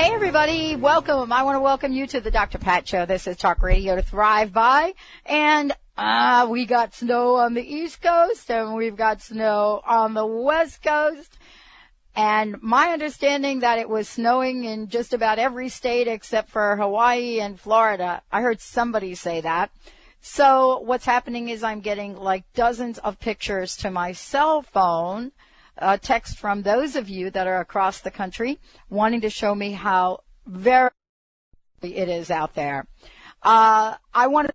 Hey everybody, welcome. I want to welcome you to the Dr. Pat Show. This is Talk Radio to Thrive By. And uh, we got snow on the East Coast and we've got snow on the West Coast. And my understanding that it was snowing in just about every state except for Hawaii and Florida. I heard somebody say that. So what's happening is I'm getting like dozens of pictures to my cell phone uh, text from those of you that are across the country wanting to show me how very it is out there. Uh, I want to.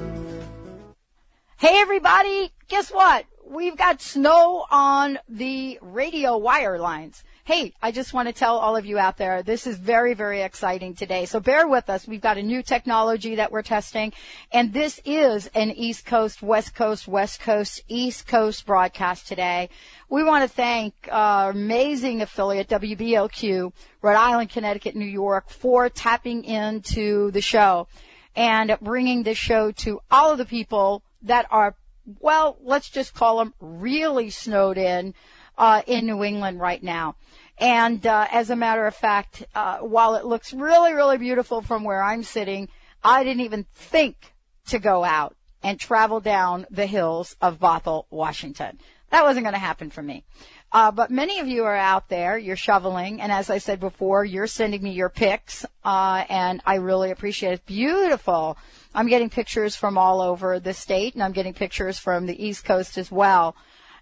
Hey everybody, guess what? We've got snow on the radio wire lines. Hey, I just want to tell all of you out there, this is very, very exciting today. So bear with us. We've got a new technology that we're testing, and this is an East Coast, West Coast, West Coast, East Coast broadcast today. We want to thank our amazing affiliate, WBLQ, Rhode Island, Connecticut, New York, for tapping into the show and bringing the show to all of the people that are, well, let's just call them really snowed in uh, in New England right now. And uh, as a matter of fact, uh, while it looks really, really beautiful from where I'm sitting, I didn't even think to go out and travel down the hills of Bothell, Washington. That wasn't going to happen for me. Uh, but many of you are out there, you're shoveling, and as I said before, you're sending me your pics, uh, and I really appreciate it. Beautiful. I'm getting pictures from all over the state, and I'm getting pictures from the East Coast as well.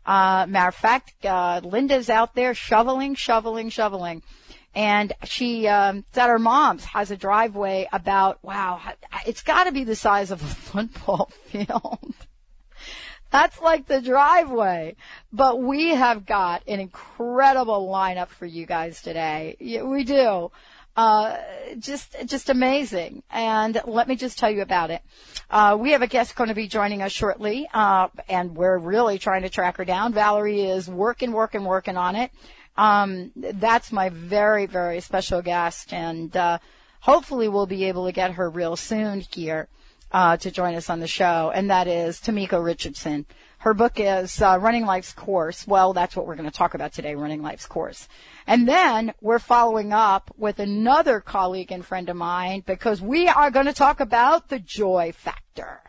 Uh, matter of fact, uh, Linda's out there shoveling, shoveling, shoveling. And she, um, at her mom's has a driveway about, wow, it's gotta be the size of a football field. That's like the driveway. But we have got an incredible lineup for you guys today. We do. Uh, just, just amazing. And let me just tell you about it. Uh, we have a guest going to be joining us shortly, uh, and we're really trying to track her down. Valerie is working, working, working on it. Um, that's my very, very special guest, and uh, hopefully we'll be able to get her real soon here uh, to join us on the show, and that is Temeko Richardson. Her book is uh, Running Life's Course. Well, that's what we're going to talk about today, Running Life's Course. And then we're following up with another colleague and friend of mine because we are going to talk about the joy factor.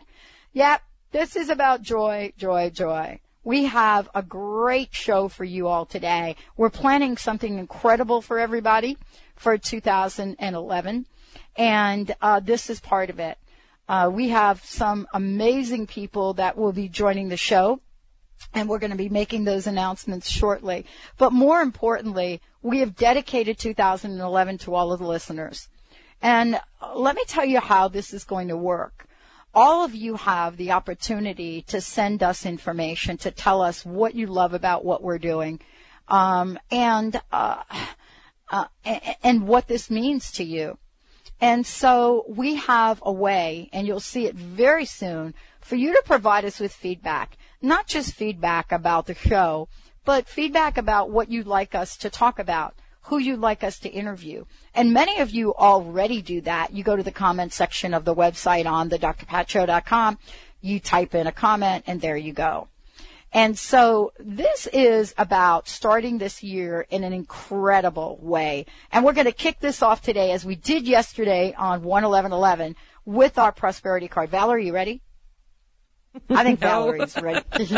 Yep, this is about joy, joy, joy. We have a great show for you all today. We're planning something incredible for everybody for 2011, and uh, this is part of it. Uh, we have some amazing people that will be joining the show and we're going to be making those announcements shortly. But more importantly, we have dedicated 2011 to all of the listeners. And let me tell you how this is going to work. All of you have the opportunity to send us information, to tell us what you love about what we're doing, um, and uh, uh, and what this means to you. And so we have a way, and you'll see it very soon, for you to provide us with feedback. Not just feedback about the show, but feedback about what you'd like us to talk about, who you'd like us to interview. And many of you already do that. You go to the comment section of the website on the you type in a comment, and there you go. And so this is about starting this year in an incredible way. And we're going to kick this off today as we did yesterday on 11111 with our prosperity card. Valerie, you ready? I think no. Valerie's ready. It's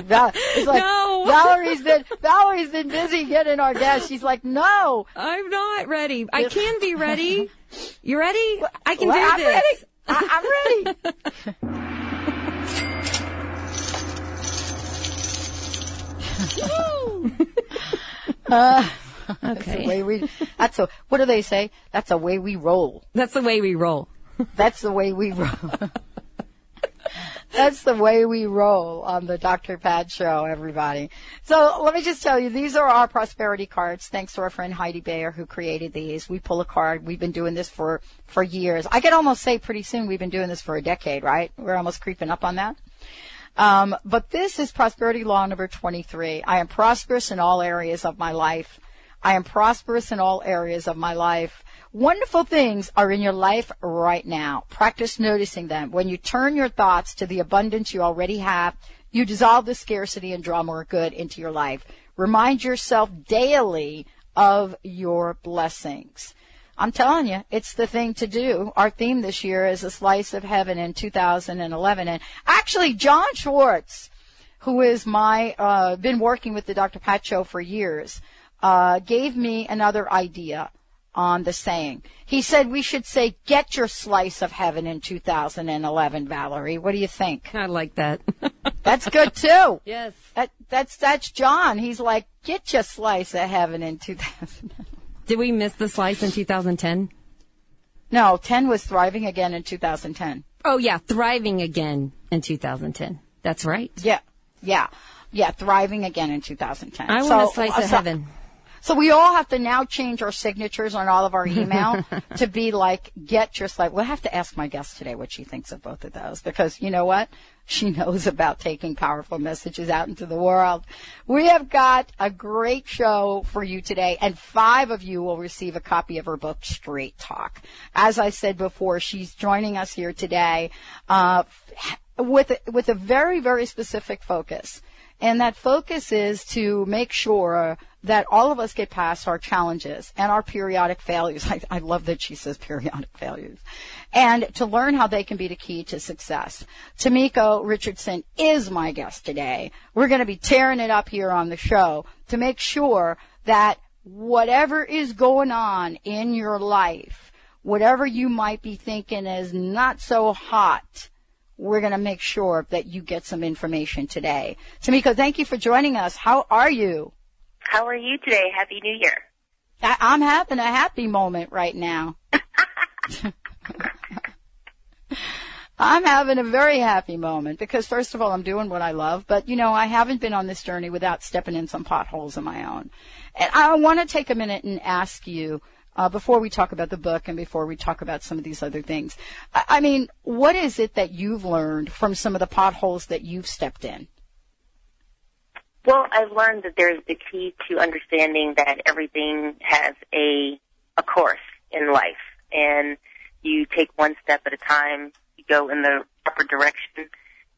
like, no. Valerie's been Valerie's been busy getting our guests. She's like, no, I'm not ready. I can be ready. You ready? I can well, do I'm this. Ready. I, I'm ready. Uh, okay. That's the way we. That's a. What do they say? That's the way we roll. That's the way we roll. That's the way we roll. That's the way we roll on the Dr. Pat show, everybody. So let me just tell you, these are our prosperity cards. Thanks to our friend Heidi Bayer who created these. We pull a card. We've been doing this for, for years. I could almost say pretty soon we've been doing this for a decade, right? We're almost creeping up on that. Um, but this is prosperity law number 23. I am prosperous in all areas of my life. I am prosperous in all areas of my life. Wonderful things are in your life right now. Practice noticing them. When you turn your thoughts to the abundance you already have, you dissolve the scarcity and draw more good into your life. Remind yourself daily of your blessings. I'm telling you, it's the thing to do. Our theme this year is a slice of heaven in 2011. And actually, John Schwartz, who is my, uh, been working with the Dr. Pat Show for years, uh, gave me another idea on the saying. He said we should say, get your slice of heaven in 2011, Valerie. What do you think? I like that. that's good too. Yes. That, that's, that's John. He's like, get your slice of heaven in 2000. Did we miss the slice in 2010? No, 10 was thriving again in 2010. Oh yeah, thriving again in 2010. That's right. Yeah. Yeah. Yeah, thriving again in 2010. I want a slice uh, of so, heaven. So we all have to now change our signatures on all of our email to be like, get your slide. We'll have to ask my guest today what she thinks of both of those because you know what? She knows about taking powerful messages out into the world. We have got a great show for you today and five of you will receive a copy of her book, Straight Talk. As I said before, she's joining us here today, uh, with, with a very, very specific focus. And that focus is to make sure that all of us get past our challenges and our periodic failures. I, I, love that she says periodic failures. And to learn how they can be the key to success. Temeko Richardson is my guest today. We're going to be tearing it up here on the show to make sure that whatever is going on in your life, whatever you might be thinking is not so hot, we're going to make sure that you get some information today. Temeko, thank you for joining us. How are you? How are you today? Happy New Year. I'm having a happy moment right now. I'm having a very happy moment because first of all, I'm doing what I love, but you know, I haven't been on this journey without stepping in some potholes of my own. And I want to take a minute and ask you, uh, before we talk about the book and before we talk about some of these other things. I, I mean, what is it that you've learned from some of the potholes that you've stepped in? Well, I've learned that there's the key to understanding that everything has a a course in life, and you take one step at a time. You go in the proper direction,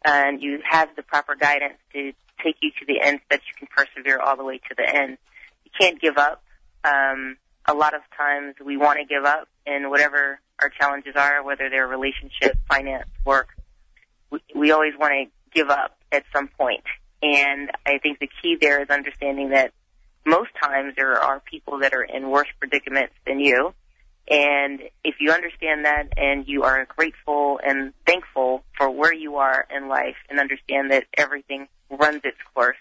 and you have the proper guidance to take you to the end, so that you can persevere all the way to the end. You can't give up. Um, a lot of times we want to give up in whatever our challenges are, whether they're relationship, finance, work. We, we always want to give up at some point. And I think the key there is understanding that most times there are people that are in worse predicaments than you. And if you understand that and you are grateful and thankful for where you are in life and understand that everything runs its course,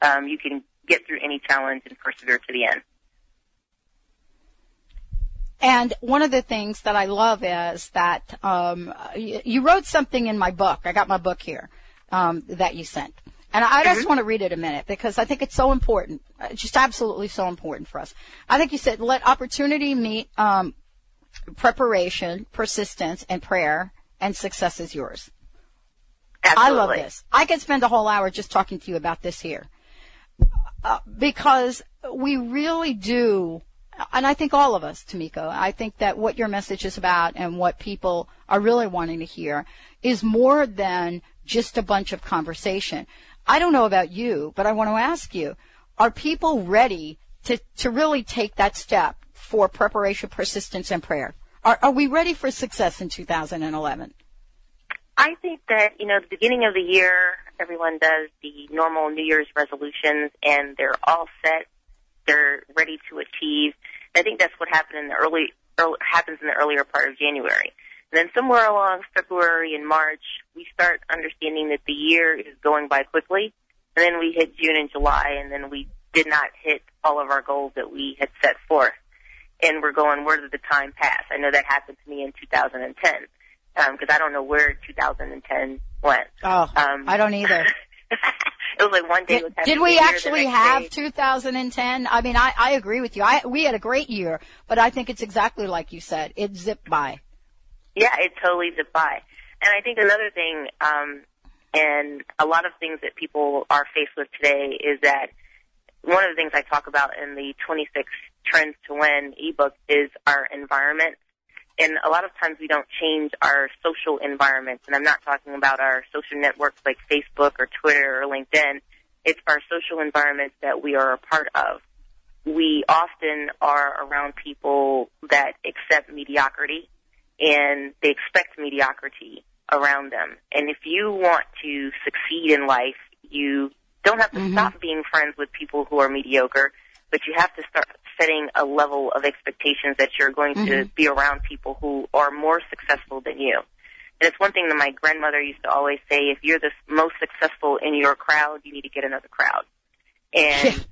um, you can get through any challenge and persevere to the end. And one of the things that I love is that um, you, you, wrote something in my book. I got my book here um, that you sent. And I just mm-hmm. want to read it a minute because I think it's so important. It's just absolutely so important for us. I think you said let opportunity meet um, preparation, persistence, and prayer, and success is yours. Absolutely. I love this. I could spend a whole hour just talking to you about this here uh, because we really do and I think all of us, Temeko, I think that what your message is about and what people are really wanting to hear is more than just a bunch of conversation. I don't know about you, but I want to ask you, are people ready to, to really take that step for preparation, persistence, and prayer? Are, are we ready for success in 2011? I think that, you know, the beginning of the year, everyone does the normal New Year's resolutions and they're all set. They're ready to achieve. I think that's what happened in the early, early happens in the earlier part of January. And then somewhere along February and March, we start understanding that the year is going by quickly. And then we hit June and July, and then we did not hit all of our goals that we had set forth. And we're going, where did the time pass? I know that happened to me in 2010 because um, I don't know where 2010 went. Oh, um, I don't either. it was like one day. Did, did we actually have day. 2010? I mean, I, I agree with you. I, we had a great year, but I think it's exactly like you said. It zipped by. Yeah, it totally zipped by. And I think another thing, um, and a lot of things that people are faced with today is that one of the things I talk about in the 26 Trends to Win ebook is our environment. And a lot of times we don't change our social environments. And I'm not talking about our social networks like Facebook or Twitter or LinkedIn. It's our social environments that we are a part of. We often are around people that accept mediocrity and they expect mediocrity around them. And if you want to succeed in life, you don't have to mm-hmm. stop being friends with people who are mediocre, but you have to start setting a level of expectations that you're going mm-hmm. to be around people who are more successful than you. And it's one thing that my grandmother used to always say, if you're the most successful in your crowd, you need to get another crowd. And,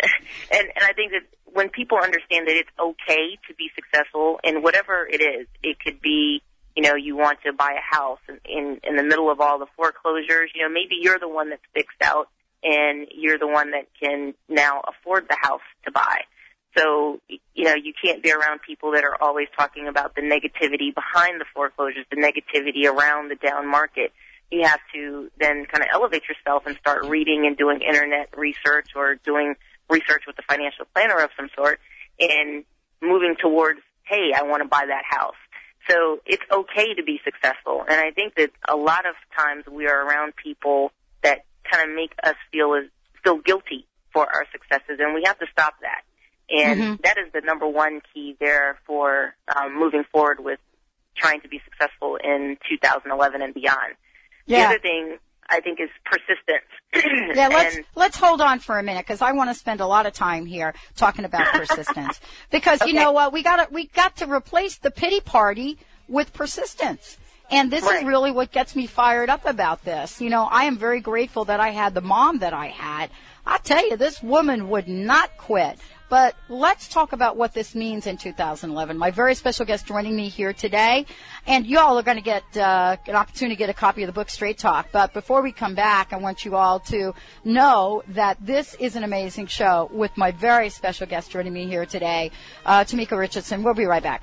and, and I think that when people understand that it's okay to be successful in whatever it is, it could be, you know, you want to buy a house in, in, in the middle of all the foreclosures, you know, maybe you're the one that's fixed out and you're the one that can now afford the house to buy. So, you know, you can't be around people that are always talking about the negativity behind the foreclosures, the negativity around the down market. You have to then kind of elevate yourself and start reading and doing internet research or doing research with a financial planner of some sort and moving towards, hey, I want to buy that house. So it's okay to be successful. And I think that a lot of times we are around people that kind of make us feel as, feel guilty for our successes and we have to stop that. And mm-hmm. that is the number one key there for um, moving forward with trying to be successful in 2011 and beyond. Yeah. The other thing I think is persistence. yeah, let's and, let's hold on for a minute because I want to spend a lot of time here talking about persistence. because okay. you know what, we got to we got to replace the pity party with persistence. And this right. is really what gets me fired up about this. You know, I am very grateful that I had the mom that I had. I tell you, this woman would not quit. But let's talk about what this means in 2011. My very special guest joining me here today, and you all are going to get uh, an opportunity to get a copy of the book Straight Talk. But before we come back, I want you all to know that this is an amazing show with my very special guest joining me here today, uh, Tamika Richardson. We'll be right back.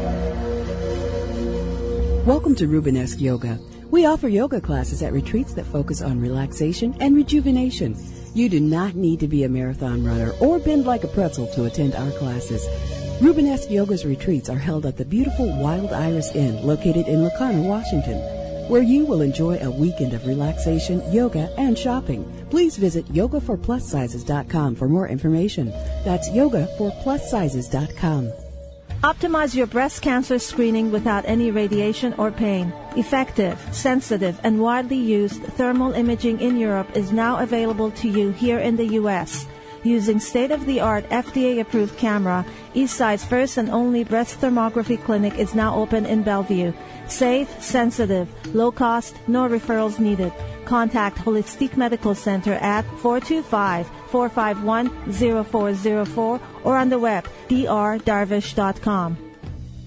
Welcome to Rubenesque Yoga. We offer yoga classes at retreats that focus on relaxation and rejuvenation. You do not need to be a marathon runner or bend like a pretzel to attend our classes. Rubenesque Yoga's retreats are held at the beautiful Wild Iris Inn located in La Conner, Washington, where you will enjoy a weekend of relaxation, yoga, and shopping. Please visit yogaforplussizes.com for more information. That's yogaforplussizes.com. Optimize your breast cancer screening without any radiation or pain. Effective, sensitive, and widely used thermal imaging in Europe is now available to you here in the U.S. Using state-of-the-art FDA-approved camera, Eastside's first and only breast thermography clinic is now open in Bellevue. Safe, sensitive, low cost, no referrals needed. Contact Holistic Medical Center at 425 451-0404 or on the web drdarvish.com.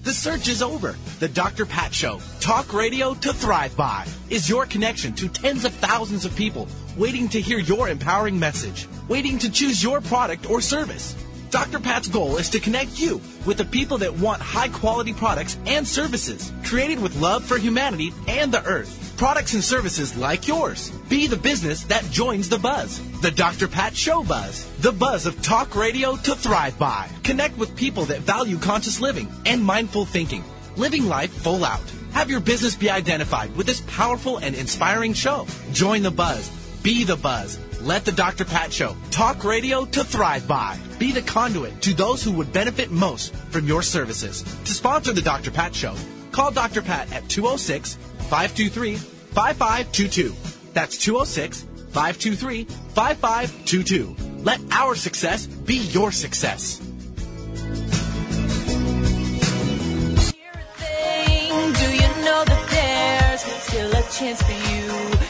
The search is over. The Dr. Pat Show, talk radio to thrive by, is your connection to tens of thousands of people waiting to hear your empowering message, waiting to choose your product or service. Dr. Pat's goal is to connect you with the people that want high quality products and services created with love for humanity and the earth. Products and services like yours. Be the business that joins the buzz. The Dr. Pat Show Buzz. The buzz of talk radio to thrive by. Connect with people that value conscious living and mindful thinking. Living life full out. Have your business be identified with this powerful and inspiring show. Join the buzz. Be the buzz. Let the Dr. Pat Show talk radio to thrive by. Be the conduit to those who would benefit most from your services. To sponsor the Dr. Pat Show, call Dr. Pat at 206 523 5522. That's 206 523 5522. Let our success be your success. Do you know that there's still a chance for you?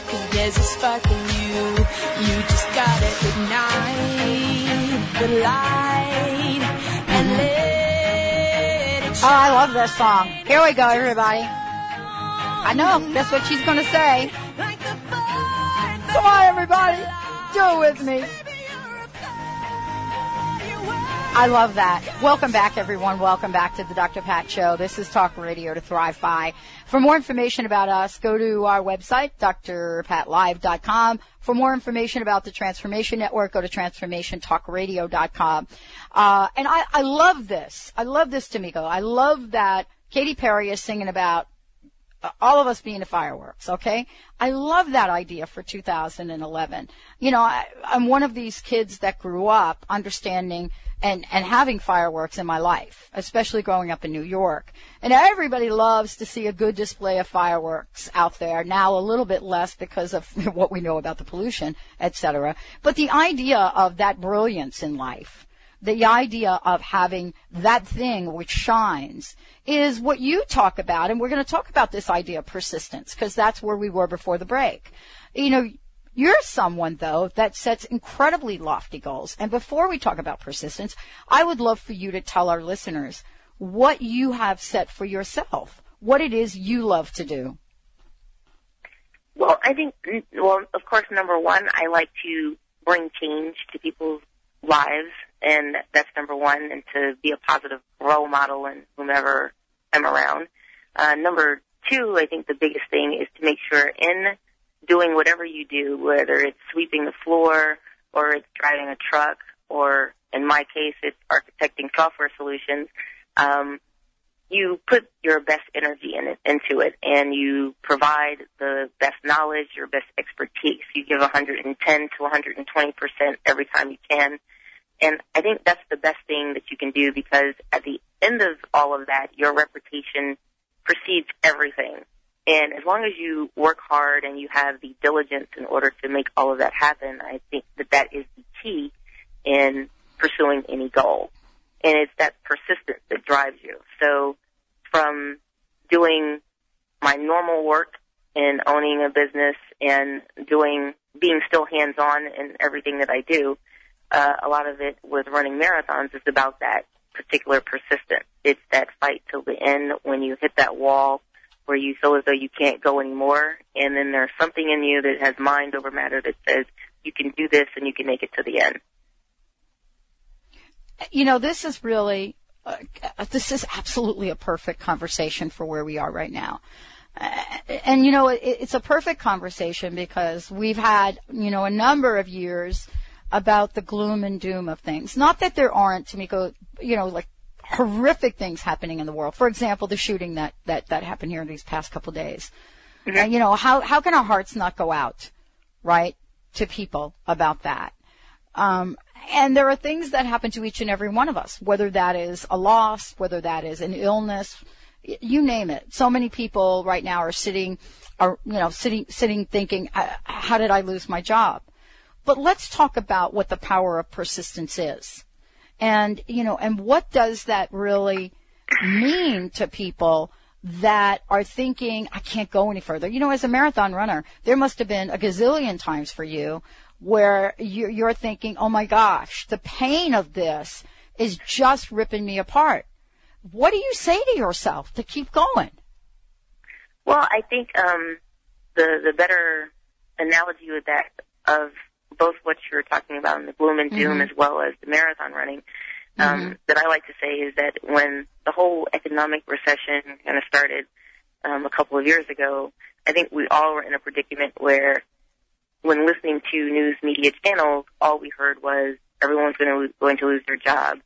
Cause there's a spark in you. You just gotta ignite the light and let it Oh, I love this song. Here we go, everybody. I know, that's what she's going to say. Come on, everybody. Do it with me. I love that. Welcome back, everyone. Welcome back to the Dr. Pat Show. This is Talk Radio to Thrive By. For more information about us, go to our website, drpatlive.com. For more information about the Transformation Network, go to transformationtalkradio.com. Uh, and I, I love this. I love this, Temeko. I love that Katy Perry is singing about all of us being the fireworks, okay? I love that idea for 2011. You know, I, I'm one of these kids that grew up understanding and, and having fireworks in my life, especially growing up in New York. And everybody loves to see a good display of fireworks out there. Now a little bit less because of what we know about the pollution, et cetera. But the idea of that brilliance in life, the idea of having that thing which shines is what you talk about. And we're going to talk about this idea of persistence because that's where we were before the break. You know, you're someone though that sets incredibly lofty goals. And before we talk about persistence, I would love for you to tell our listeners what you have set for yourself, what it is you love to do. Well, I think, well, of course, number one, I like to bring change to people's lives, and that's number one, and to be a positive role model in whomever I'm around. Uh, number two, I think the biggest thing is to make sure in doing whatever you do, whether it's sweeping the floor or it's driving a truck or in my case it's architecting software solutions, um, you put your best energy in it, into it and you provide the best knowledge, your best expertise. You give 110 to 120% every time you can. And I think that's the best thing that you can do because at the end of all of that, your reputation precedes everything. And as long as you work hard and you have the diligence in order to make all of that happen, I think that that is the key in pursuing any goal. And it's that persistence that drives you. So from doing my normal work and owning a business and doing, being still hands on in everything that I do, uh, a lot of it with running marathons is about that particular persistence. It's that fight till the end when you hit that wall where you feel as though you can't go anymore, and then there's something in you that has mind over matter that says you can do this and you can make it to the end. You know, this is really, uh, this is absolutely a perfect conversation for where we are right now. Uh, and you know, it, it's a perfect conversation because we've had, you know, a number of years about the gloom and doom of things. Not that there aren't, Temeko, you know, like horrific things happening in the world. For example, the shooting that, that, that happened here in these past couple of days. Mm-hmm. And, you know, how, how can our hearts not go out, right, to people about that? Um, and there are things that happen to each and every one of us, whether that is a loss, whether that is an illness, you name it. So many people right now are sitting, are, you know, sitting, sitting thinking, how did I lose my job? But let's talk about what the power of persistence is. And, you know, and what does that really mean to people that are thinking, I can't go any further? You know, as a marathon runner, there must have been a gazillion times for you where you're, thinking, oh my gosh, the pain of this is just ripping me apart. What do you say to yourself to keep going? Well, I think um, the the better analogy with that of both what you're talking about in the gloom and doom Mhm. as well as the marathon running um, Mhm. that I like to say is that when the whole economic recession kind of started um, a couple of years ago, I think we all were in a predicament where when listening to news media channels, all we heard was everyone's going to going to lose their job,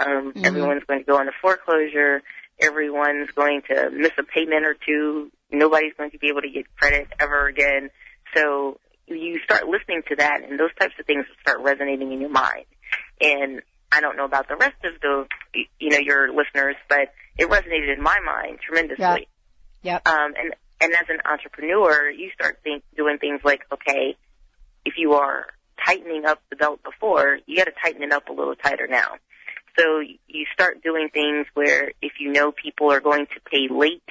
um, Mhm. everyone's going to go into foreclosure, everyone's going to miss a payment or two, nobody's going to be able to get credit ever again. So you start listening to that, and those types of things start resonating in your mind. And I don't know about the rest of the, you know, your listeners, but it resonated in my mind tremendously. Yeah. Yep. Um, and and as an entrepreneur, you start think, doing things like, okay, if you are tightening up the belt before, you got to tighten it up a little tighter now. So you start doing things where if you know people are going to pay late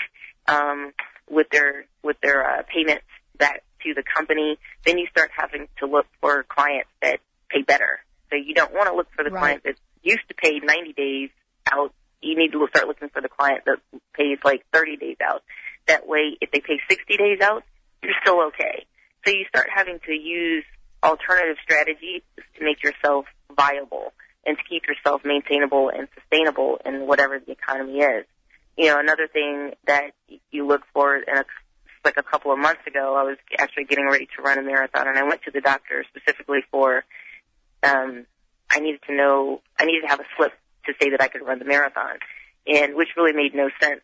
um, with their with their uh, payments back to the company, then you start having to look for clients that pay better. So you don't want to look for the Right. client that used to pay 90 days out. You need to start looking for the client that pays like 30 days out. That way, if they pay 60 days out, you're still okay. So you start having to use alternative strategies to make yourself viable and to keep yourself maintainable and sustainable in whatever the economy is. You know, another thing that you look for in a, like a couple of months ago, I was actually getting ready to run a marathon and I went to the doctor specifically for, um, I needed to know, I needed to have a slip to say that I could run the marathon and which really made no sense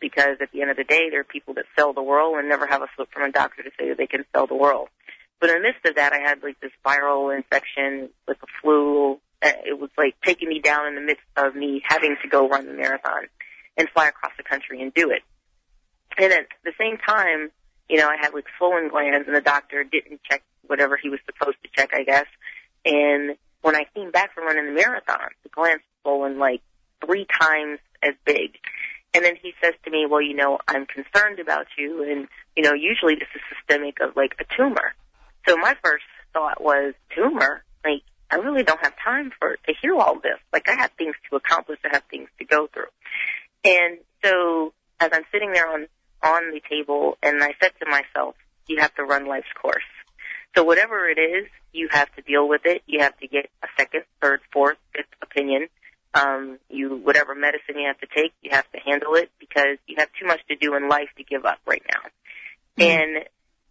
because at the end of the day, there are people that sell the world and never have a slip from a doctor to say that they can sell the world. But in the midst of that, I had like this viral infection with the flu. Uh, It was like taking me down in the midst of me having to go run the marathon and fly across the country and do it. And at the same time, you know, I had like swollen glands and the doctor didn't check whatever he was supposed to check, I guess. And when I came back from running the marathon, the glands swollen like three times as big. And then he says to me, well, you know, I'm concerned about you and, you know, usually this is systemic of like a tumor. So my first thought was tumor. Like I really don't have time for to hear all this. Like I have things to accomplish, I have things to go through. And so as I'm sitting there on on the table, and I said to myself, you have to run life's course. So whatever it is, you have to deal with it. You have to get a second, third, fourth, fifth opinion. Um, you whatever medicine you have to take, you have to handle it because you have too much to do in life to give up right now. And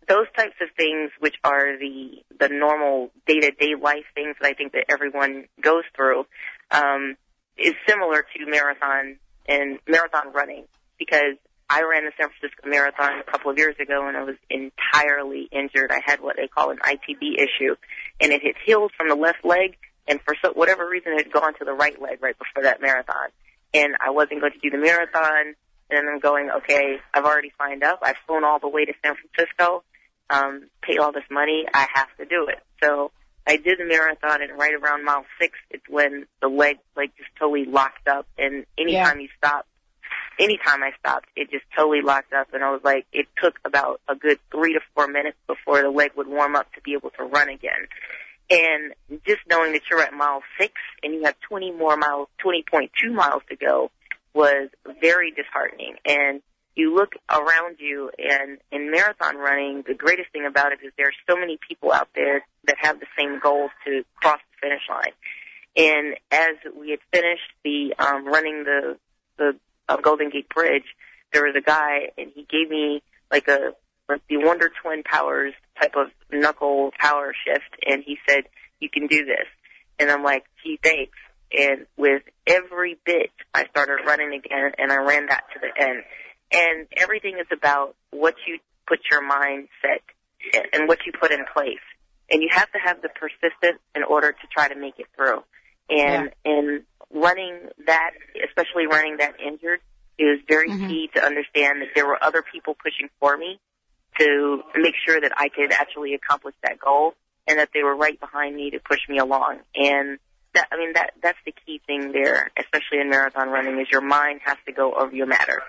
those types of things, which are the the normal day to day life things that I think that everyone goes through, um, is similar to marathon and marathon running because I ran the San Francisco Marathon a couple of years ago and I was entirely injured. I had what they call an ITB issue, and it had healed from the left leg, and for so, whatever reason, it had gone to the right leg right before that marathon. And I wasn't going to do the marathon, and I'm going, okay, I've already signed up. I've flown all the way to San Francisco, um, paid all this money. I have to do it. So I did the marathon, and right around mile six, it's when the leg like just totally locked up, and anytime you stop anytime I stopped, it just totally locked up, and I was like, it took about a good three to four minutes before the leg would warm up to be able to run again. And just knowing that you're at mile six and you have 20 more miles, 20.2 miles to go was very disheartening. And you look around you and in marathon running, the greatest thing about it is there's so many people out there that have the same goal to cross the finish line. And as we had finished the um, running the the Golden Gate Bridge, there was a guy and he gave me like a like the Wonder Twin Powers type of knuckle power shift, and he said, "You can do this." And I'm like, "Gee, thanks." And with every bit, I started running again, and I ran that to the end. And everything is about what you put your mind set and what you put in place. And you have to have the persistence in order to try to make it through. And and running that, especially running that injured, is very mm-hmm. key to understand that there were other people pushing for me to make sure that I could actually accomplish that goal, and that they were right behind me to push me along. And that, I mean, that that's the key thing there, especially in marathon running, is your mind has to go over your matter.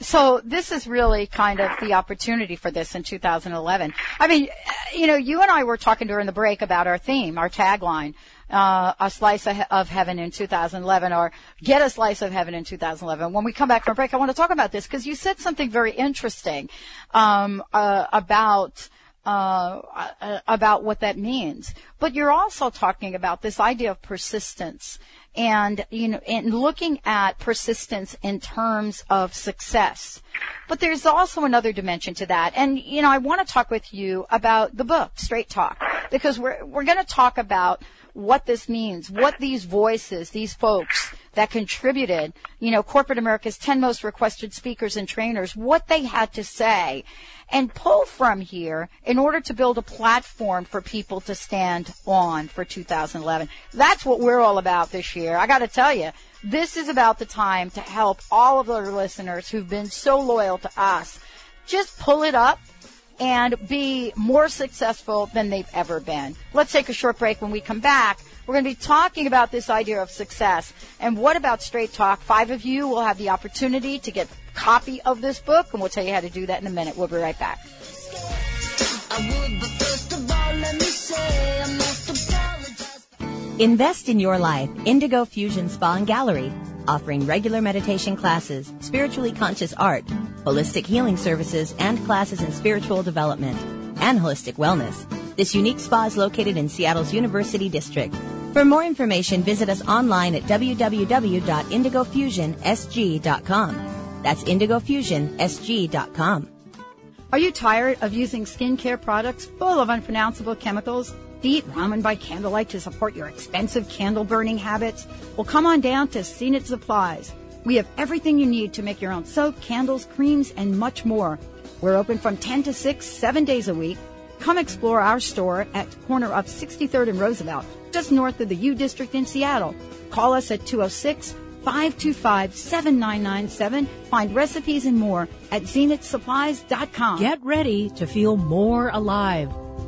So this is really kind of the opportunity for this in 2011. I mean, you know, you and I were talking during the break about our theme, our tagline, uh, a slice of heaven in 2011 or get a slice of heaven in 2011. When we come back from break, I want to talk about this because you said something very interesting, um, uh, about, uh, uh, about what that means. But you're also talking about this idea of persistence and you know and looking at persistence in terms of success but there's also another dimension to that and you know i want to talk with you about the book straight talk because we're we're going to talk about what this means, what these voices, these folks that contributed, you know, corporate America's 10 most requested speakers and trainers, what they had to say and pull from here in order to build a platform for people to stand on for 2011. That's what we're all about this year. I got to tell you, this is about the time to help all of our listeners who've been so loyal to us. Just pull it up and be more successful than they've ever been. Let's take a short break. When we come back, we're going to be talking about this idea of success. And what about straight talk? Five of you will have the opportunity to get a copy of this book, and we'll tell you how to do that in a minute. We'll be right back. Invest in your life. Indigo Fusion Spa and Gallery offering regular meditation classes, spiritually conscious art, holistic healing services, and classes in spiritual development and holistic wellness. This unique spa is located in Seattle's University District. For more information, visit us online at www.indigofusionsg.com. That's indigofusionsg.com. Are you tired of using skincare products full of unpronounceable chemicals? Eat ramen by candlelight to support your expensive candle burning habits? Well, come on down to Zenith Supplies. We have everything you need to make your own soap, candles, creams, and much more. We're open from 10 to 6, seven days a week. Come explore our store at corner of 63rd and Roosevelt, just north of the U District in Seattle. Call us at 206 525 7997. Find recipes and more at zenithsupplies.com. Get ready to feel more alive.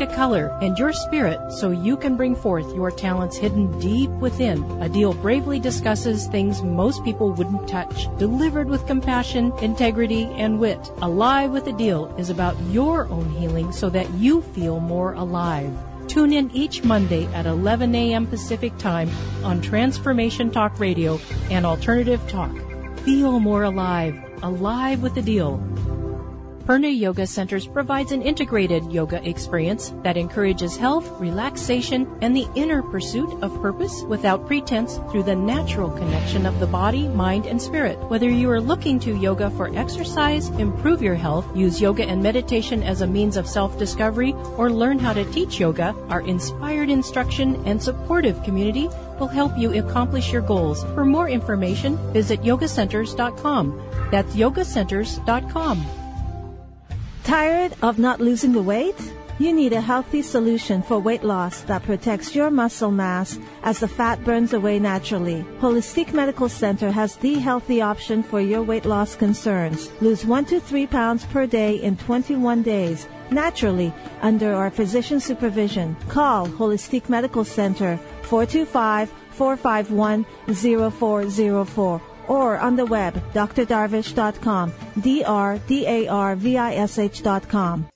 to color and your spirit so you can bring forth your talents hidden deep within. Adil bravely discusses things most people wouldn't touch, delivered with compassion, integrity, and wit. Alive with Adil is about your own healing so that you feel more alive. Tune in each Monday at 11 a.m. Pacific Time on Transformation Talk Radio and Alternative Talk. Feel more alive. Alive with Adil. Purna Yoga Centers provides an integrated yoga experience that encourages health, relaxation, and the inner pursuit of purpose without pretense through the natural connection of the body, mind, and spirit. Whether you are looking to yoga for exercise, improve your health, use yoga and meditation as a means of self-discovery, or learn how to teach yoga, our inspired instruction and supportive community will help you accomplish your goals. For more information, visit yogacenters.com. That's yogacenters.com. Tired of not losing the weight? You need a healthy solution for weight loss that protects your muscle mass as the fat burns away naturally. Holistic Medical Center has the healthy option for your weight loss concerns. Lose 1 to 3 pounds per day in 21 days naturally under our physician supervision. Call Holistic Medical Center 425 451 0404 or on the web, drdarvish.com, D-R-D-A-R-V-I-S-H.com.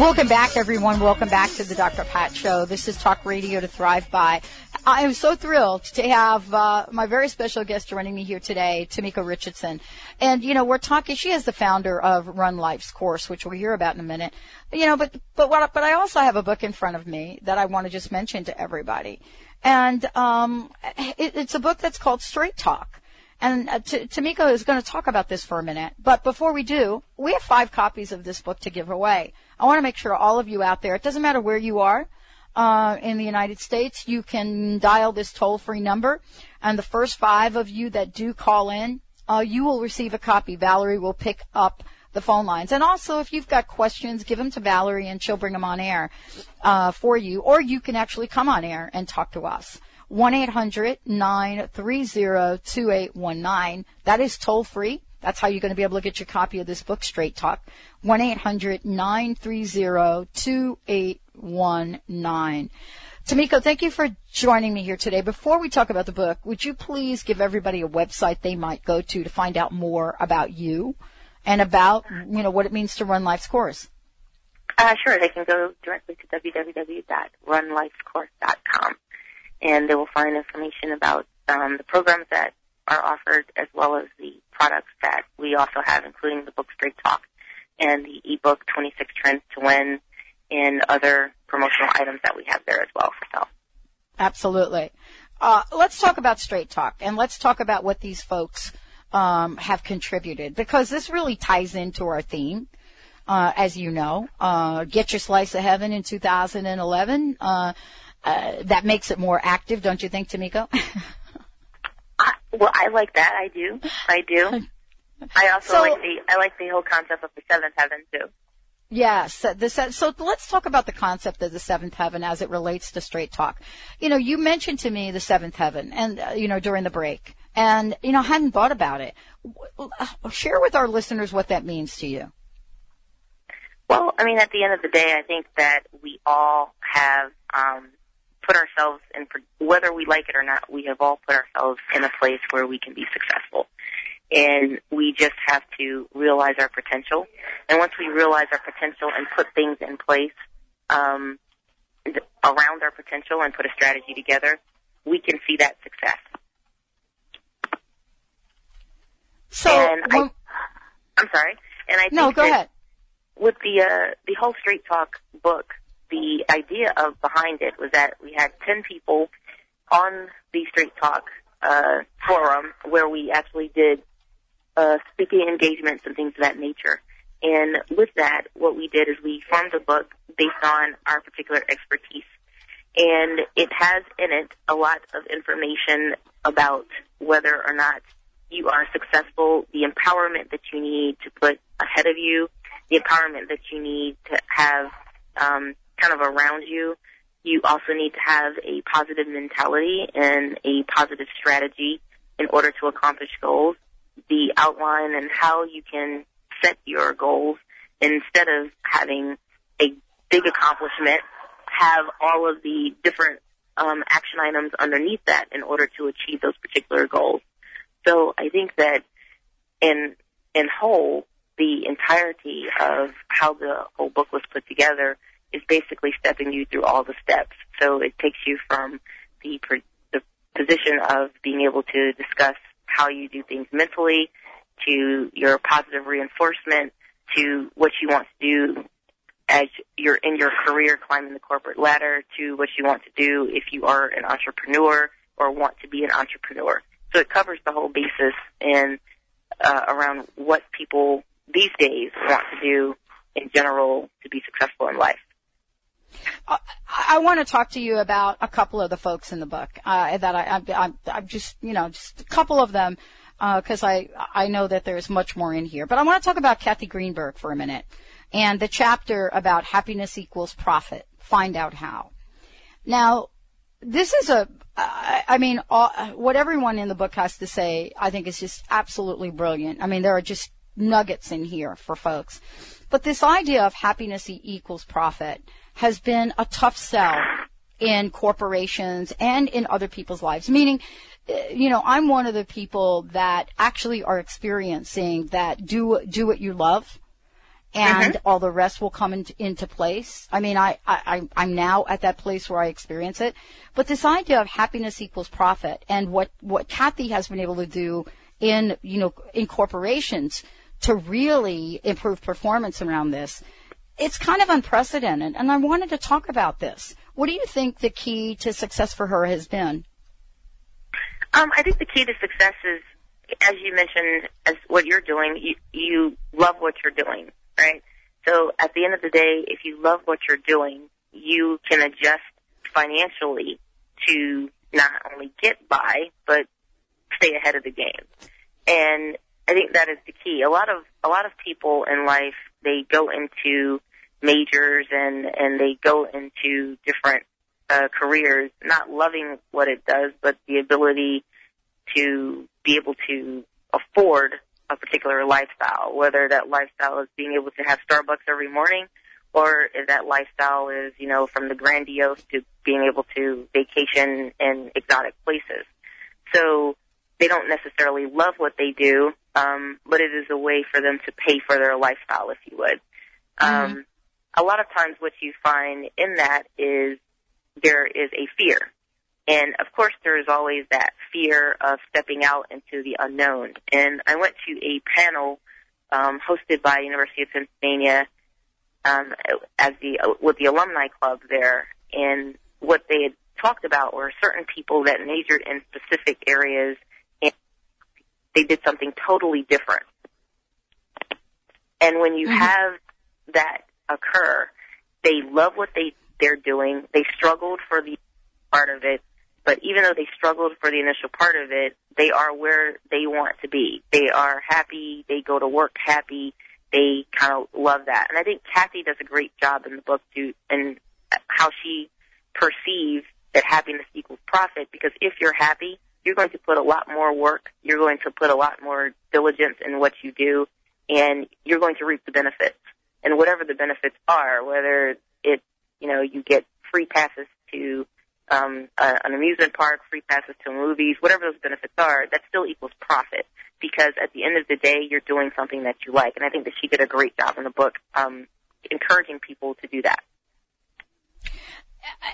Welcome back, everyone. Welcome back to the Dr. Pat Show. This is Talk Radio to Thrive By. I am so thrilled to have uh, my very special guest joining me here today, Tamika Richardson. And you know, we're talking. She is the founder of Run Life's course, which we'll hear about in a minute. You know, but but what? But I also have a book in front of me that I want to just mention to everybody. And um, it, it's a book that's called Straight Talk. And uh, T- Tamika is going to talk about this for a minute. But before we do, we have five copies of this book to give away. I want to make sure all of you out there, it doesn't matter where you are, uh, in the United States, you can dial this toll free number. And the first five of you that do call in, uh, you will receive a copy. Valerie will pick up the phone lines. And also, if you've got questions, give them to Valerie and she'll bring them on air uh, for you. Or you can actually come on air and talk to us. 1-800-930-2819. That is toll free. That's how you're going to be able to get your copy of this book, Straight Talk. 1-800-930-2819. Temeko, thank you for joining me here today. Before we talk about the book, would you please give everybody a website they might go to to find out more about you and about, you know, what it means to run life's course? Uh, sure, they can go directly to www.runlifescourse.com and they will find information about um, the programs that are offered as well as the products that we also have, including the book Straight Talk and the ebook 26 Trends to Win and other promotional items that we have there as well for sale. Absolutely. Uh, let's talk about Straight Talk and let's talk about what these folks um, have contributed because this really ties into our theme. Uh, as you know, uh, get your slice of heaven in 2011. Uh, uh, that makes it more active, don't you think, Temeko? well, I like that. I do. I do. I also so, like the I like the whole concept of the seventh heaven too. Yes. The, so let's talk about the concept of the seventh heaven as it relates to straight talk. You know, you mentioned to me the seventh heaven and, uh, you know, during the break and, you know, I hadn't thought about it. Share with our listeners what that means to you. Well, I mean, at the end of the day, I think that we all have, um, put ourselves in, whether we like it or not, we have all put ourselves in a place where we can be successful and we just have to realize our potential. And once we realize our potential and put things in place um, around our potential and put a strategy together, we can see that success. So, and well, I, I'm sorry, and I think no, go ahead. With the uh, the whole Straight Talk book, the idea of behind it was that we had ten people on the Straight Talk uh, forum where we actually did uh, speaking engagements and things of that nature. And with that, what we did is we formed a book based on our particular expertise. And it has in it a lot of information about whether or not you are successful, the empowerment that you need to put ahead of you, the empowerment that you need to have um, kind of around you. You also need to have a positive mentality and a positive strategy in order to accomplish goals the outline and how you can set your goals instead of having a big accomplishment, have all of the different um, action items underneath that in order to achieve those particular goals. So I think that in in whole, the entirety of how the whole book was put together is basically stepping you through all the steps. So it takes you from the the position of being able to discuss how you do things mentally, to your positive reinforcement, to what you want to do as you're in your career climbing the corporate ladder, to what you want to do if you are an entrepreneur or want to be an entrepreneur. So it covers the whole basis and uh, around what people these days want to do in general to be successful in life. I, I want to talk to you about a couple of the folks in the book uh, that I, I, I'm just, you know, just a couple of them because uh, I I know that there's much more in here. But I want to talk about Cathy Greenberg for a minute and the chapter about happiness equals profit. Find out how. Now, this is a, I mean, all, what everyone in the book has to say, I think is just absolutely brilliant. I mean, there are just nuggets in here for folks. But this idea of happiness equals profit has been a tough sell in corporations and in other people's lives. Meaning, uh, you know, I'm one of the people that actually are experiencing that do do what you love, and mm-hmm. all the rest will come into, into place. I mean, I, I I'm now at that place where I experience it. But this idea of happiness equals profit, and what what Cathy has been able to do in you know in corporations to really improve performance around this it's kind of unprecedented, and I wanted to talk about this. What do you think the key to success for her has been? Um, I think the key to success is, as you mentioned, as what you're doing, you, you love what you're doing, right? So at the end of the day, if you love what you're doing, you can adjust financially to not only get by, but stay ahead of the game. And I think that is the key. A lot of a lot of people in life they go into majors and and they go into different uh, careers, not loving what it does, but the ability to be able to afford a particular lifestyle, whether that lifestyle is being able to have Starbucks every morning or if that lifestyle is, you know, from the grandiose to being able to vacation in exotic places. So they don't necessarily love what they do, um, but it is a way for them to pay for their lifestyle, if you would. Mm-hmm. A lot of times what you find in that is there is a fear. And of course there is always that fear of stepping out into the unknown. And I went to a panel um, hosted by University of Pennsylvania um, as the with the alumni club there, and what they had talked about were certain people that majored in specific areas, and they did something totally different. And when you have that occur, they love what they they're doing. They struggled for the part of it, but even though they struggled for the initial part of it, they are where they want to be. They are happy. They go to work happy. They kind of love that. And I think Cathy does a great job in the book too, and how she perceives that happiness equals profit. Because if you're happy, you're going to put a lot more work. You're going to put a lot more diligence in what you do, and you're going to reap the benefits. And whatever the benefits are, whether it's you know you get free passes to um, a, an amusement park, free passes to movies, whatever those benefits are, that still equals profit. Because at the end of the day, you're doing something that you like, and I think that she did a great job in the book, um, encouraging people to do that.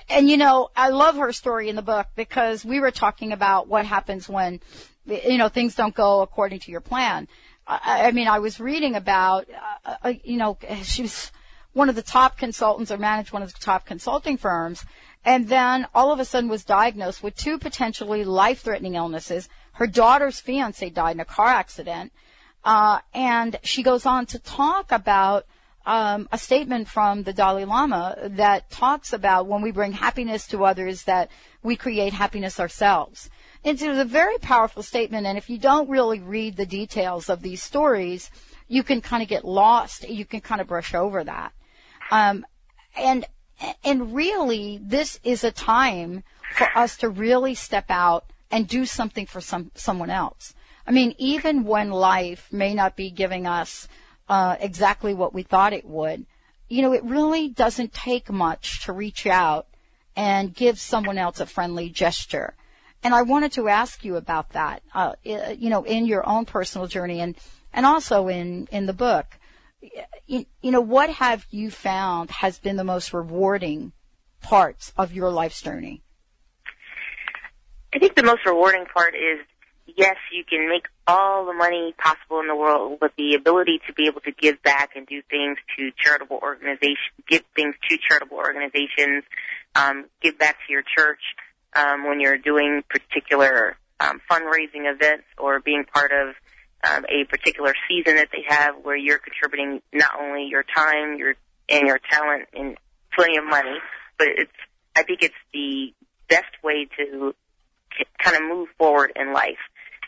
And you know, I love her story in the book because we were talking about what happens when, you know, things don't go according to your plan. I, mean, I was reading about, uh, uh, you know, she was one of the top consultants or managed one of the top consulting firms. And then all of a sudden was diagnosed with two potentially life-threatening illnesses. Her daughter's fiance died in a car accident. Uh, and she goes on to talk about um, a statement from the Dalai Lama that talks about when we bring happiness to others that we create happiness ourselves. It's a very powerful statement, and if you don't really read the details of these stories, you can kind of get lost. You can kind of brush over that. Um, and and really, this is a time for us to really step out and do something for some someone else. I mean, even when life may not be giving us uh, exactly what we thought it would, you know, it really doesn't take much to reach out and give someone else a friendly gesture. And I wanted to ask you about that, uh, you know, in your own personal journey and, and also in, in the book. You, you know, what have you found has been the most rewarding parts of your life's journey? I think the most rewarding part is yes, you can make all the money possible in the world, but the ability to be able to give back and do things to charitable organizations, give things to charitable organizations, um, give back to your church um, when you're doing particular um, fundraising events or being part of um, a particular season that they have where you're contributing not only your time, your and your talent and plenty of money, but it's I think it's the best way to kind of move forward in life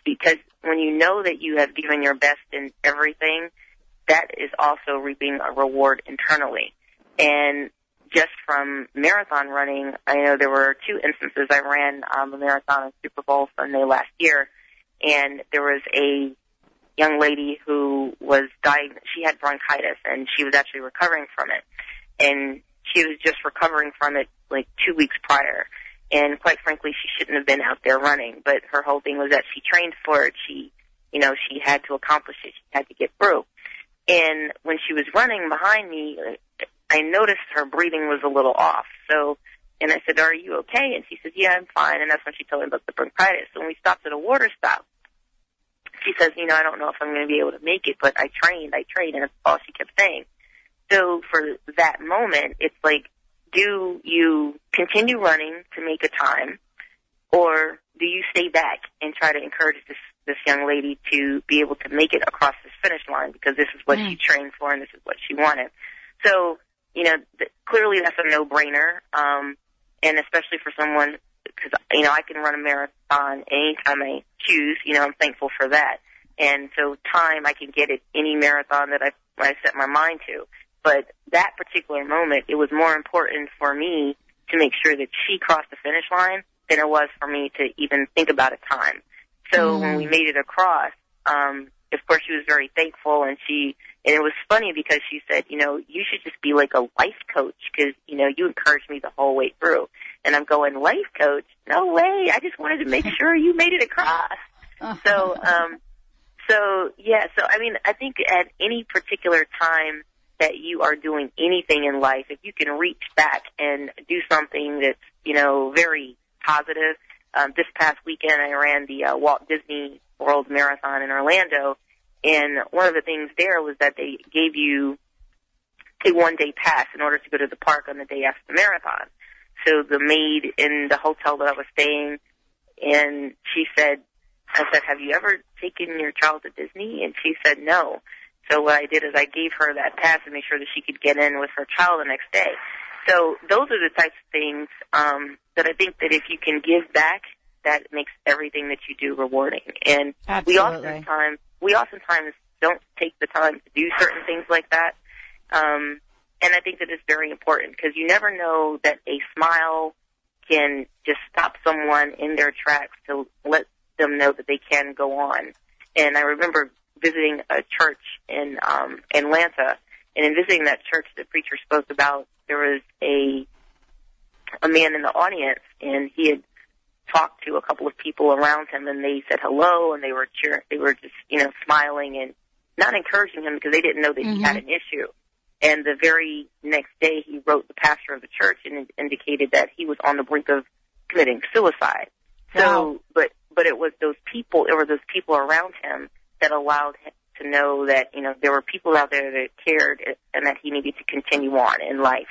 because when you know that you have given your best in everything, that is also reaping a reward internally. And just from marathon running, I know there were two instances. I ran um, a marathon on Super Bowl Sunday last year, and there was a young lady who was diagnosed. She had bronchitis, and she was actually recovering from it. And she was just recovering from it like two weeks prior. And quite frankly, she shouldn't have been out there running. But her whole thing was that she trained for it. She, you know, she had to accomplish it. She had to get through. And when she was running behind me, I noticed her breathing was a little off. So, and I said, "Are you okay?" And she says, "Yeah, I'm fine." And that's when she told me about the bronchitis. So when we stopped at a water stop, she says, "You know, I don't know if I'm going to be able to make it, but I trained, I trained," and that's all she kept saying. So for that moment, it's like, do you continue running to make a time, or do you stay back and try to encourage this this young lady to be able to make it across this finish line because this is what Mm. she trained for and this is what she wanted. So, you know, th- clearly that's a no-brainer. Um, and especially for someone because you know I can run a marathon anytime I choose. You know, I'm thankful for that. And so time I can get at any marathon that I I set my mind to. But that particular moment, it was more important for me to make sure that she crossed the finish line than it was for me to even think about a time. So Mm. when we made it across, um, of course she was very thankful and she, and it was funny because she said, you know, you should just be like a life coach because, you know, you encouraged me the whole way through. And I'm going, life coach? No way. I just wanted to make sure you made it across. So, um, so yeah, so I mean, I think at any particular time that you are doing anything in life, if you can reach back and do something that's, you know, very positive. Um, this past weekend I ran the uh, Walt Disney World Marathon in Orlando and one of the things there was that they gave you a one day pass in order to go to the park on the day after the marathon. So the maid in the hotel that I was staying and she said, I said, have you ever taken your child to Disney? And she said no. So what I did is I gave her that pass to make sure that she could get in with her child the next day. So those are the types of things um, that I think that if you can give back, that makes everything that you do rewarding. And we Absolutely. oftentimes we oftentimes don't take the time to do certain things like that. Um, and I think that it's very important because you never know that a smile can just stop someone in their tracks to let them know that they can go on. And I remember visiting a church in um, Atlanta, and in visiting that church, the preacher spoke about there was a a man in the audience, and he had talked to a couple of people around him, and they said hello, and they were cheering, they were just you know smiling and not encouraging him because they didn't know that he had mm-hmm. an issue. And the very next day, he wrote the pastor of the church and indicated that he was on the brink of committing suicide. So, Wow. but but it was those people, it were those people around him that allowed him to know that you know there were people out there that cared and that he needed to continue on in life.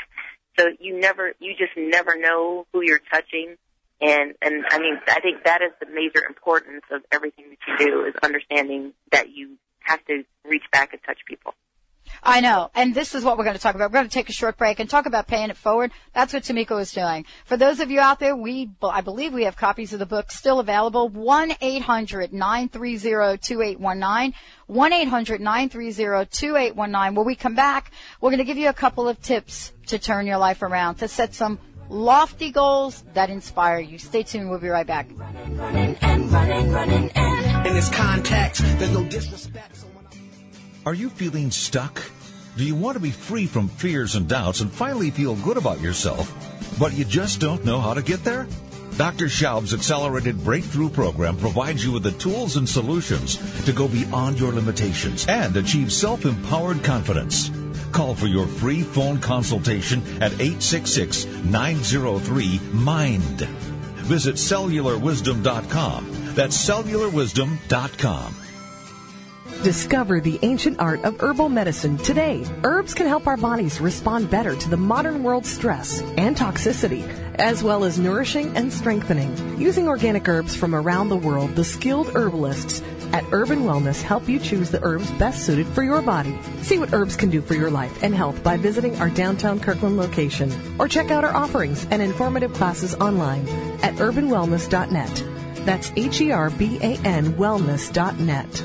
So you never, you just never know who you're touching. And, and I mean, I think that is the major importance of everything that you do is understanding that you have to reach back and touch people. I know. And this is what we're going to talk about. We're going to take a short break and talk about paying it forward. That's what Temeko is doing. For those of you out there, we, I believe we have copies of the book still available. 1-800-930-2819. 1-800-930-2819. When we come back, we're going to give you a couple of tips to turn your life around, to set some lofty goals that inspire you. Stay tuned. We'll be right back. In this context, there's no disrespect. Are you feeling stuck? Do you want to be free from fears and doubts and finally feel good about yourself, but you just don't know how to get there? Dr. Schaub's Accelerated Breakthrough Program provides you with the tools and solutions to go beyond your limitations and achieve self-empowered confidence. Call for your free phone consultation at 866-903-MIND. Visit cellularwisdom.com. That's cellularwisdom.com. Discover the ancient art of herbal medicine today. Herbs can help our bodies respond better to the modern world's stress and toxicity, as well as nourishing and strengthening. Using organic herbs from around the world, the skilled herbalists at Herban Wellness help you choose the herbs best suited for your body. See what herbs can do for your life and health by visiting our downtown Kirkland location or check out our offerings and informative classes online at herbanwellness.net. That's H E R B A N wellness.net.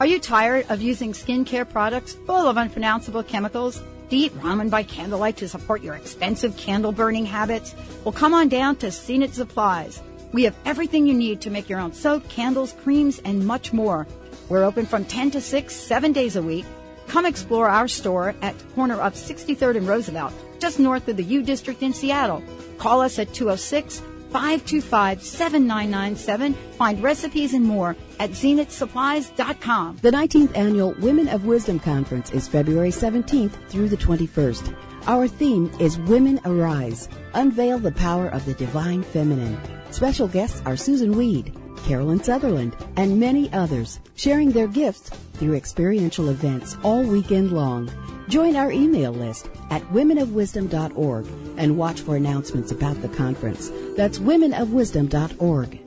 Are you tired of using skincare products full of unpronounceable chemicals? Do you eat ramen by candlelight to support your expensive candle burning habits? Well, come on down to Zenith Supplies. We have everything you need to make your own soap, candles, creams, and much more. We're open from 10 to 6, seven days a week. Come explore our store at corner of 63rd and Roosevelt, just north of the U District in Seattle. Call us at 206 525 7997. Find recipes and more at zenithsupplies.com. The 19th annual Women of Wisdom Conference is February 17th through the 21st. Our theme is Women Arise. Unveil the power of the divine feminine. Special guests are Susun Weed, Carolyn Sutherland, and many others, sharing their gifts through experiential events all weekend long. Join our email list at womenofwisdom.org and watch for announcements about the conference. That's womenofwisdom.org.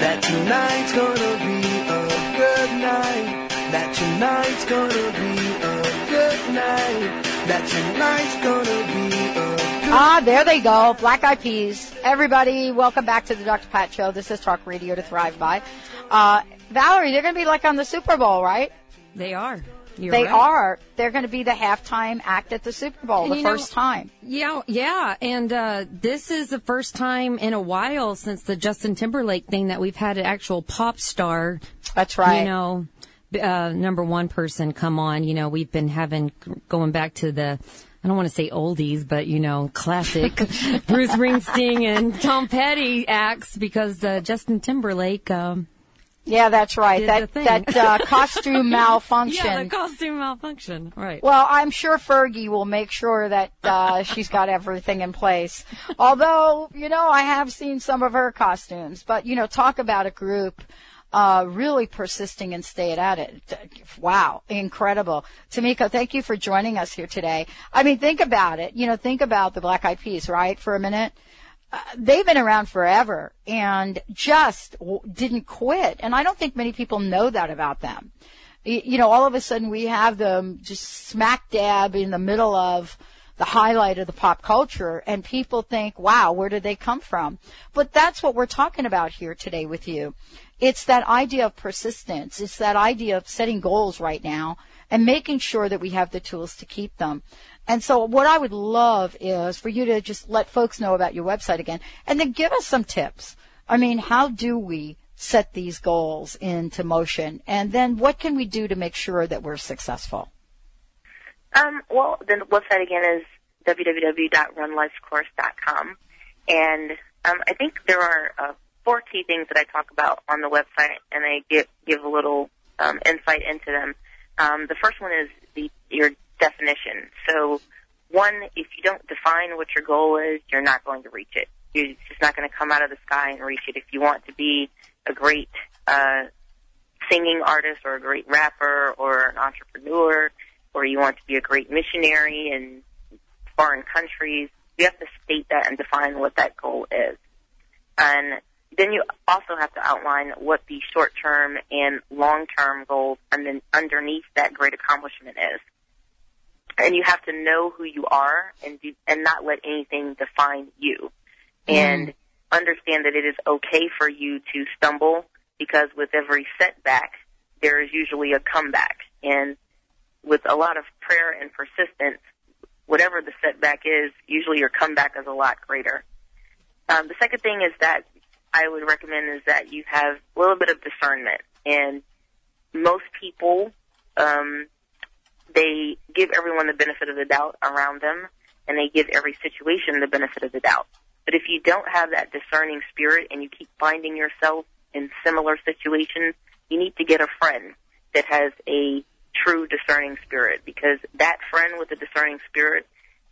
That tonight's gonna be a good night. That tonight's gonna be a good night. That tonight's gonna be a good Ah, there they go. Black Eyed Peas. Everybody, welcome back to the Dr. Pat Show. This is Talk Radio to Thrive By. Uh, Valerie, they're going to be like on the Super Bowl, right? They are. You're they right. are. They're going to be the halftime act at the Super Bowl, the you know- first time. Yeah, yeah, and uh, this is the first time in a while since the Justin Timberlake thing that we've had an actual pop star. That's right. You know, uh, number one person come on. You know, we've been having going back to the. I don't want to say oldies, but you know, classic Bruce Springsteen and Tom Petty acts because uh, Justin Timberlake. Um, Yeah, that's right. That that uh, costume malfunction. yeah, the costume malfunction. Right. Well, I'm sure Fergie will make sure that uh, she's got everything in place. Although, you know, I have seen some of her costumes, but you know, talk about a group uh, really persisting and staying at it. Wow, incredible. Temeko, thank you for joining us here today. I mean, think about it. You know, think about the Black Eyed Peas, right, for a minute. They've been around forever and just w- didn't quit. And I don't think many people know that about them you know, all of a sudden we have them just smack dab in the middle of the highlight of the pop culture and people think, wow, where did they come from? But that's what we're talking about here today with you. It's that idea of persistence. It's that idea of setting goals right now and making sure that we have the tools to keep them. And so what I would love is for you to just let folks know about your website again and then give us some tips. I mean, how do we set these goals into motion? And then what can we do to make sure that we're successful? Um, well, the website again is www.runlifecourse.com, and um, I think there are uh, four key things that I talk about on the website, and I give give a little um, insight into them. Um, the first one is the your definition. So, one, if you don't define what your goal is, you're not going to reach it. You're just not going to come out of the sky and reach it. If you want to be a great uh, singing artist or a great rapper or an entrepreneur or you want to be a great missionary in foreign countries, you have to state that and define what that goal is. And then you also have to outline what the short-term and long-term goals and then underneath that great accomplishment is. And you have to know who you are and do, and not let anything define you. And understand that it is okay for you to stumble because with every setback, there is usually a comeback. And with a lot of prayer and persistence, whatever the setback is, usually your comeback is a lot greater. Um, the second thing is that I would recommend is that you have a little bit of discernment. And most people, um, they give everyone the benefit of the doubt around them, and they give every situation the benefit of the doubt. But if you don't have that discerning spirit and you keep finding yourself in similar situations, you need to get a friend that has a true discerning spirit because that friend with a discerning spirit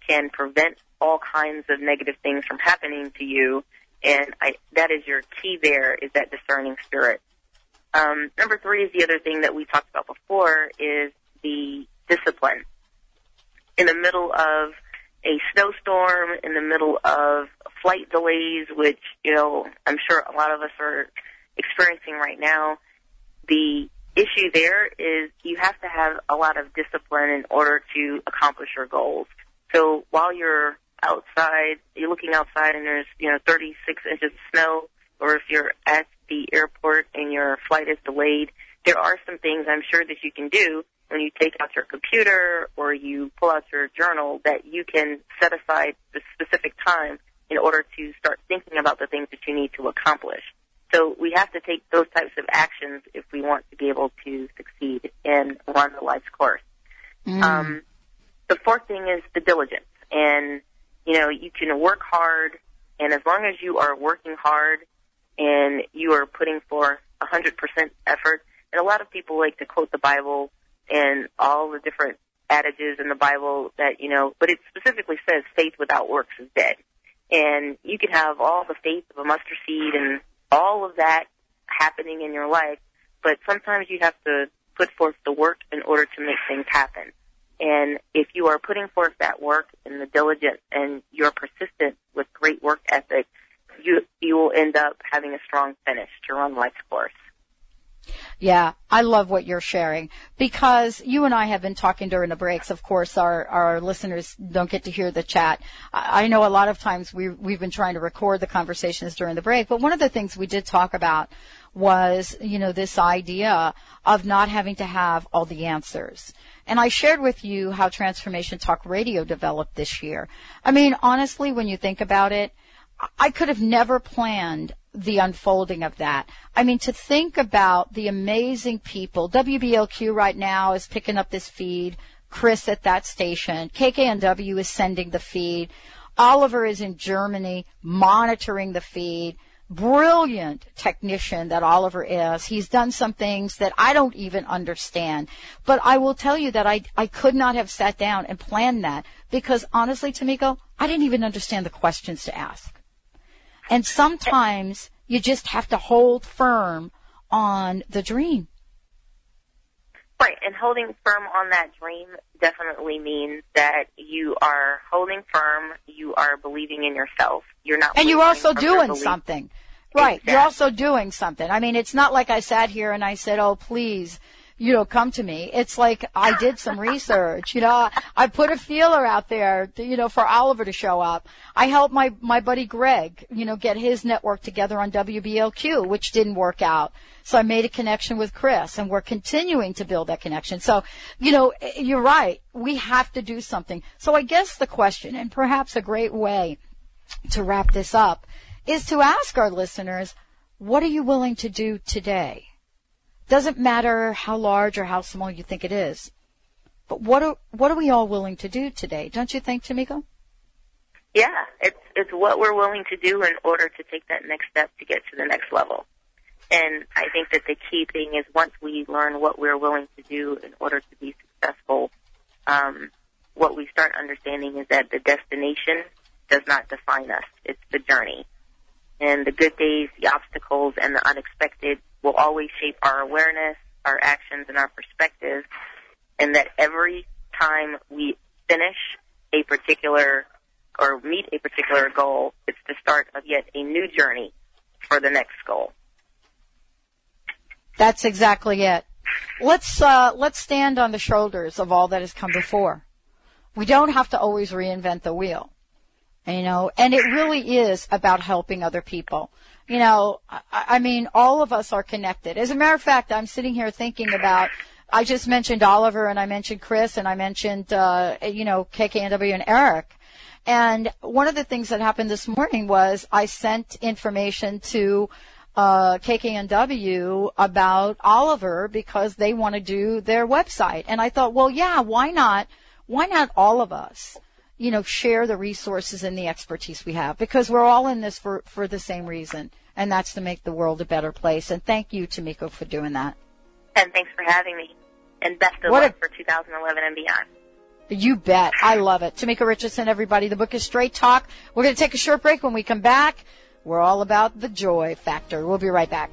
can prevent all kinds of negative things from happening to you. And I, that is your key there is that discerning spirit. Um, number three is the other thing that we talked about before is the discipline. In the middle of a snowstorm, in the middle of flight delays, which, you know, I'm sure a lot of us are experiencing right now, the issue there is you have to have a lot of discipline in order to accomplish your goals. So while you're outside, you're looking outside and there's, you know, 36 inches of snow, or if you're at the airport and your flight is delayed, there are some things I'm sure that you can do when you take out your computer or you pull out your journal that you can set aside the specific time in order to start thinking about the things that you need to accomplish. So we have to take those types of actions if we want to be able to succeed and run the life's course. Um, the fourth thing is the diligence. And, you know, you can work hard, and as long as you are working hard and you are putting forth 100% effort, and a lot of people like to quote the Bible and all the different adages in the Bible that, you know, but it specifically says faith without works is dead. And you can have all the faith of a mustard seed and all of that happening in your life, but sometimes you have to put forth the work in order to make things happen. And if you are putting forth that work and the diligence and you're persistent with great work ethic, you you will end up having a strong finish to run life's course. Yeah, I love what you're sharing because you and I have been talking during the breaks. Of course, our, our listeners don't get to hear the chat. I, I know a lot of times we, we've been trying to record the conversations during the break, but one of the things we did talk about was, you know, this idea of not having to have all the answers. And I shared with you how Transformation Talk Radio developed this year. I mean, honestly, when you think about it, I could have never planned the unfolding of that. I mean, to think about the amazing people. WBLQ right now is picking up this feed. Chris at that station. KKNW is sending the feed. Oliver is in Germany monitoring the feed. Brilliant technician that Oliver is. He's done some things that I don't even understand. But I will tell you that I, I could not have sat down and planned that because honestly, Temeko, I didn't even understand the questions to ask. And sometimes you just have to hold firm on the dream. Right, and holding firm on that dream definitely means that you are holding firm, you are believing in yourself. You're not And you're also wavering from your doing something. Right. You're also doing something. I mean, it's not like I sat here and I said, "Oh, please, you know, come to me." It's like I did some research. You know, I put a feeler out there, to, you know, for Oliver to show up. I helped my my buddy Greg, you know, get his network together on WBLQ, which didn't work out. So I made a connection with Chris, and we're continuing to build that connection. So, you know, eh, you're right. We have to do something. So I guess the question, and perhaps a great way to wrap this up, is to ask our listeners, what are you willing to do today? Doesn't matter how large or how small you think it is. But what are, what are we all willing to do today? Don't you think, Temeko? Yeah, it's it's what we're willing to do in order to take that next step to get to the next level. And I think that the key thing is once we learn what we're willing to do in order to be successful, um, what we start understanding is that the destination does not define us. It's the journey. And the good days, the obstacles, and the unexpected will always shape our awareness, our actions, and our perspective. And that every time we finish a particular or meet a particular goal, it's the start of yet a new journey for the next goal. That's exactly it. Let's uh, let's stand on the shoulders of all that has come before. We don't have to always reinvent the wheel, you know. And it really is about helping other people. You know, I, I mean, all of us are connected. As a matter of fact, I'm sitting here thinking about. I just mentioned Oliver and I mentioned Chris and I mentioned uh, you know KKNW and Eric. And one of the things that happened this morning was I sent information to uh, KKNW about Oliver because they want to do their website. And I thought, well, yeah, why not? Why not all of us, you know, share the resources and the expertise we have because we're all in this for, for the same reason. And that's to make the world a better place. And thank you, Temeko, for doing that. And thanks for having me. And best of What luck for 2011 and beyond. You bet. I love it. Temeko Richardson, everybody. The book is Straight Talk. We're going to take a short break. When we come back, we're all about the joy factor. We'll be right back.